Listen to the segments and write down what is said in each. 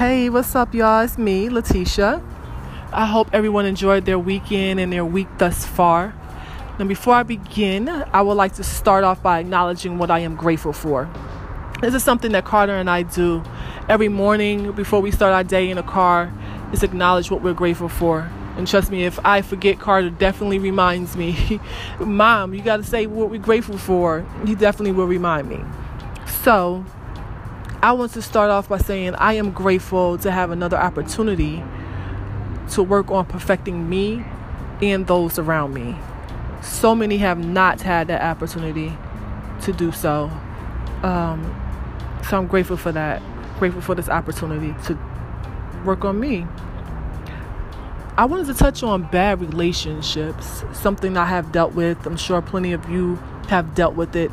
Hey, what's up, y'all? It's me, Letitia. I hope everyone enjoyed their weekend and their week thus far. Now, before I begin, I would like to start off by acknowledging what I am grateful for. This is something that Carter and I do every morning before we start our day in a car, is acknowledge what we're grateful for. And trust me, if I forget, Carter definitely reminds me, Mom, you got to say what we're grateful for. He definitely will remind me. So, I want to start off by saying I am grateful to have another opportunity to work on perfecting me and those around me. So many have not had that opportunity to do so. Um, so I'm grateful for that. Grateful for this opportunity to work on me. I wanted to touch on bad relationships, something I have dealt with. I'm sure plenty of you have dealt with it,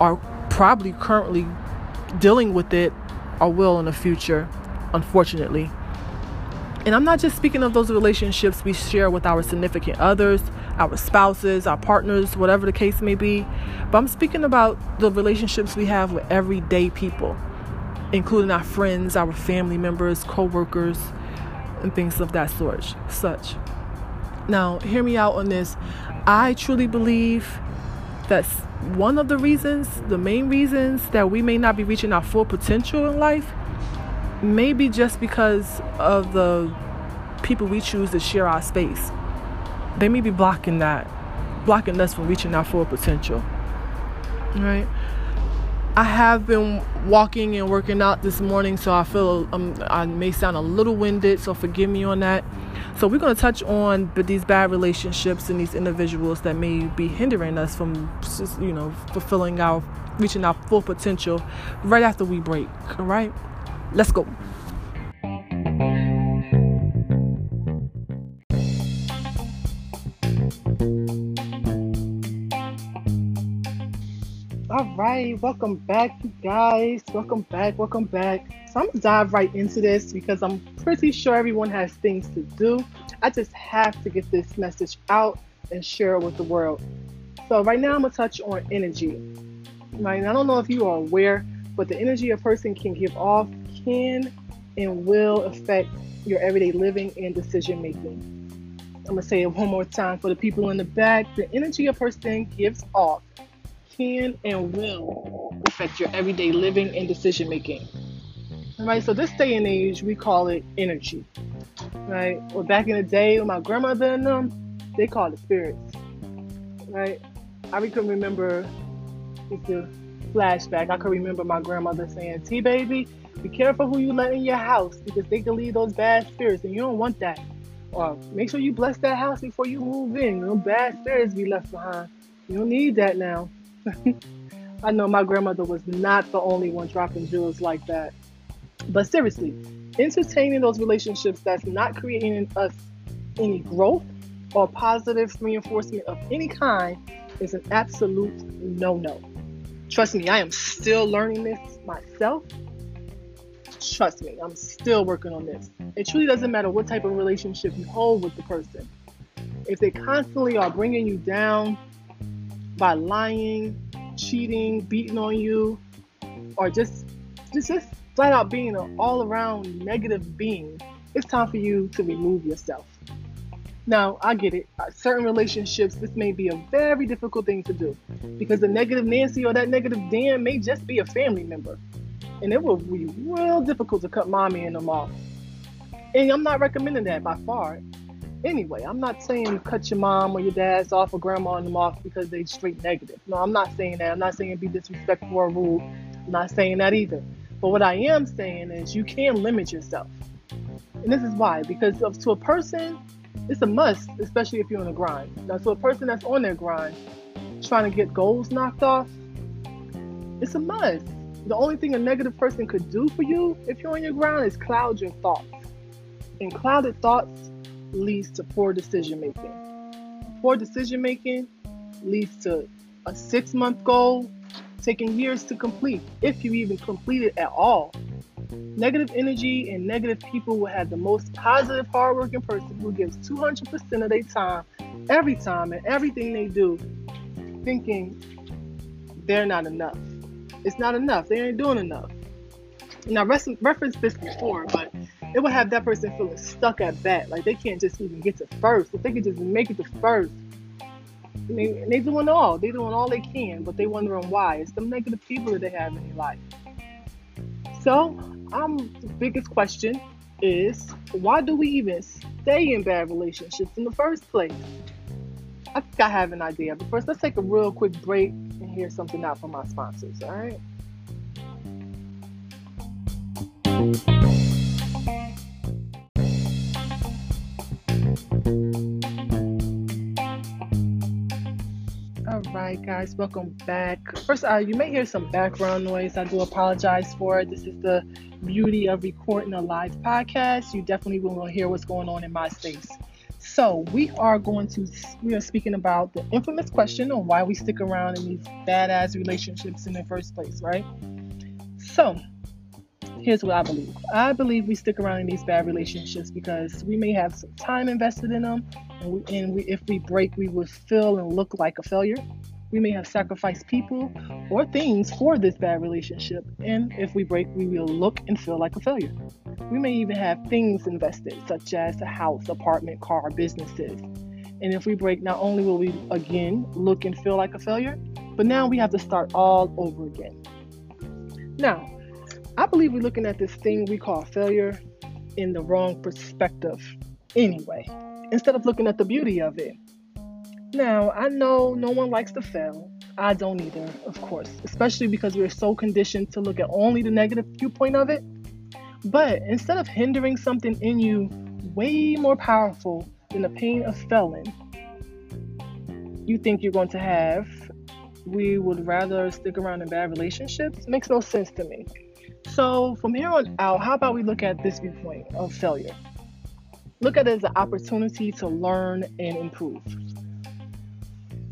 are probably currently dealing with it or will in the future, unfortunately. And I'm not just speaking of those relationships we share with our significant others, our spouses, our partners, whatever the case may be, but I'm speaking about the relationships we have with everyday people, including our friends, our family members, co-workers, and things of that sort. Such. Now, hear me out on this. I truly believe that one of the reasons, the main reasons that we may not be reaching our full potential in life, maybe just because of the people we choose to share our space. They may be blocking that, blocking us from reaching our full potential. Right? I have been walking and working out this morning, so I feel um, I may sound a little winded, so forgive me on that. So we're going to touch on these bad relationships and these individuals that may be hindering us from, you know, fulfilling our, reaching our full potential right after we break. All right, let's go. Right, welcome back, you guys. Welcome back, welcome back. So I'm gonna dive right into this because I'm pretty sure everyone has things to do. I just have to get this message out and share it with the world. So right now I'm gonna touch on energy. Right, I don't know if you are aware, but the energy a person can give off can and will affect your everyday living and decision making. I'm gonna say it one more time for the people in the back. The energy a person gives off can and will affect your everyday living and decision making. Right, so this day and age, we call it energy. Right, well, back in the day, with my grandmother and them, they called it spirits. Right, I can remember, it's a flashback. I can remember my grandmother saying, "T baby, be careful who you let in your house because they can leave those bad spirits, and you don't want that. Or make sure you bless that house before you move in. No bad spirits be left behind. You don't need that now." I know my grandmother was not the only one dropping jewels like that. But seriously, entertaining those relationships that's not creating us any growth or positive reinforcement of any kind is an absolute no no. Trust me, I am still learning this myself. Trust me, I'm still working on this. It truly doesn't matter what type of relationship you hold with the person. If they constantly are bringing you down by lying, cheating, beating on you, or just just just flat out being an all around negative being, it's time for you to remove yourself. Now, I get it. Uh, certain relationships, this may be a very difficult thing to do because the negative Nancy or that negative Dan may just be a family member. And it will be real difficult to cut mommy and them off. And I'm not recommending that by far. Anyway, I'm not saying cut your mom or your dad's off or grandma and them off because they straight negative. No, I'm not saying that. I'm not saying be disrespectful or rude. I'm not saying that either. But what I am saying is you can limit yourself. And this is why, because of, to a person, it's a must, especially if you're on a grind. Now, to a person that's on their grind, trying to get goals knocked off, it's a must. The only thing a negative person could do for you if you're on your grind is cloud your thoughts. And clouded thoughts leads to poor decision making. Poor decision making leads to a six month goal taking years to complete, if you even complete it at all. Negative energy and negative people will have the most positive, hardworking person who gives 200% of their time, every time, and everything they do, thinking they're not enough. It's not enough. They ain't doing enough. And I referenced this before, but it would have that person feeling stuck at bat. Like they can't just even get to first. If they could just make it to first, they, they doing all. They're doing all they can, but they wondering why. It's the negative people that they have in their life. So, um, the biggest question is why do we even stay in bad relationships in the first place? I think I have an idea, but first let's take a real quick break and hear something out from our sponsors. All right. All right, guys, welcome back. First, uh, you may hear some background noise. I do apologize for it. This is the beauty of recording a live podcast. You definitely will hear what's going on in my space. So, we are going to we are speaking about the infamous question on why we stick around in these badass relationships in the first place, right? So, here's what I believe. I believe we stick around in these bad relationships because we may have some time invested in them, and, we, and we, if we break, we would feel and look like a failure. We may have sacrificed people or things for this bad relationship, and if we break, we will look and feel like a failure. We may even have things invested, such as a house, apartment, car, businesses. And if we break, not only will we again look and feel like a failure, but now we have to start all over again. Now, I believe we're looking at this thing we call failure in the wrong perspective anyway, instead of looking at the beauty of it. Now, I know no one likes to fail. I don't either, of course, especially because we're so conditioned to look at only the negative viewpoint of it. But instead of hindering something in you way more powerful than the pain of failing, you think you're going to have, we would rather stick around in bad relationships? Makes no sense to me. So, from here on out, how about we look at this viewpoint of failure? Look at it as an opportunity to learn and improve.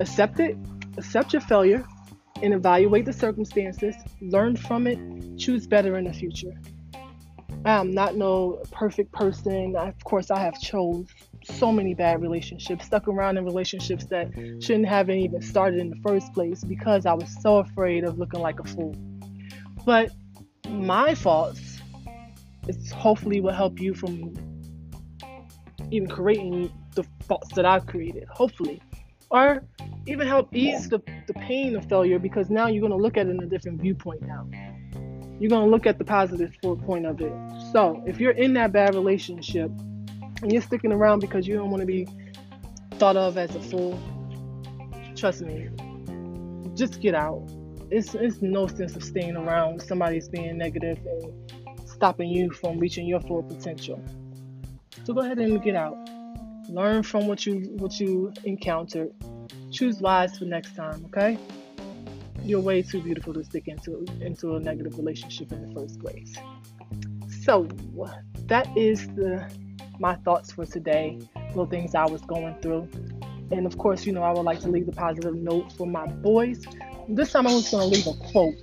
Accept it, accept your failure, and evaluate the circumstances, learn from it, choose better in the future. I'm not no perfect person. Of course, I have chose so many bad relationships, stuck around in relationships that shouldn't have even started in the first place because I was so afraid of looking like a fool. But my faults is hopefully will help you from even creating the faults that I've created, hopefully. Or even help ease the, the pain of failure because now you're going to look at it in a different viewpoint now. You're going to look at the positive point of it. So if you're in that bad relationship and you're sticking around because you don't want to be thought of as a fool, trust me, just get out it's it's no sense of staying around somebody's being negative and stopping you from reaching your full potential. So go ahead and get out. Learn from what you what you encountered. Choose wise for next time, okay? You're way too beautiful to stick into into a negative relationship in the first place. So that is the my thoughts for today. Little things I was going through. And of course, you know, I would like to leave a positive note for my boys this time I'm just going to leave a quote.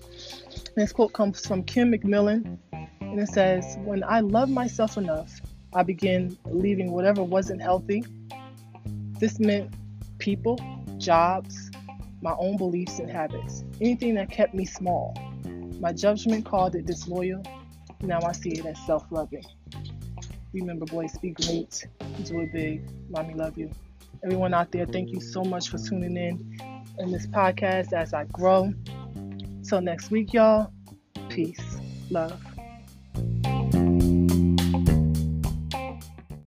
This quote comes from Kim McMillen, and it says, When I love myself enough, I begin leaving whatever wasn't healthy. This meant people, jobs, my own beliefs and habits, anything that kept me small. My judgment called it disloyal. Now I see it as self loving. Remember, boys, be great, do it big. Mommy, love you. Everyone out there, thank you so much for tuning in in this podcast as I grow. Till next week, y'all. Peace. Love.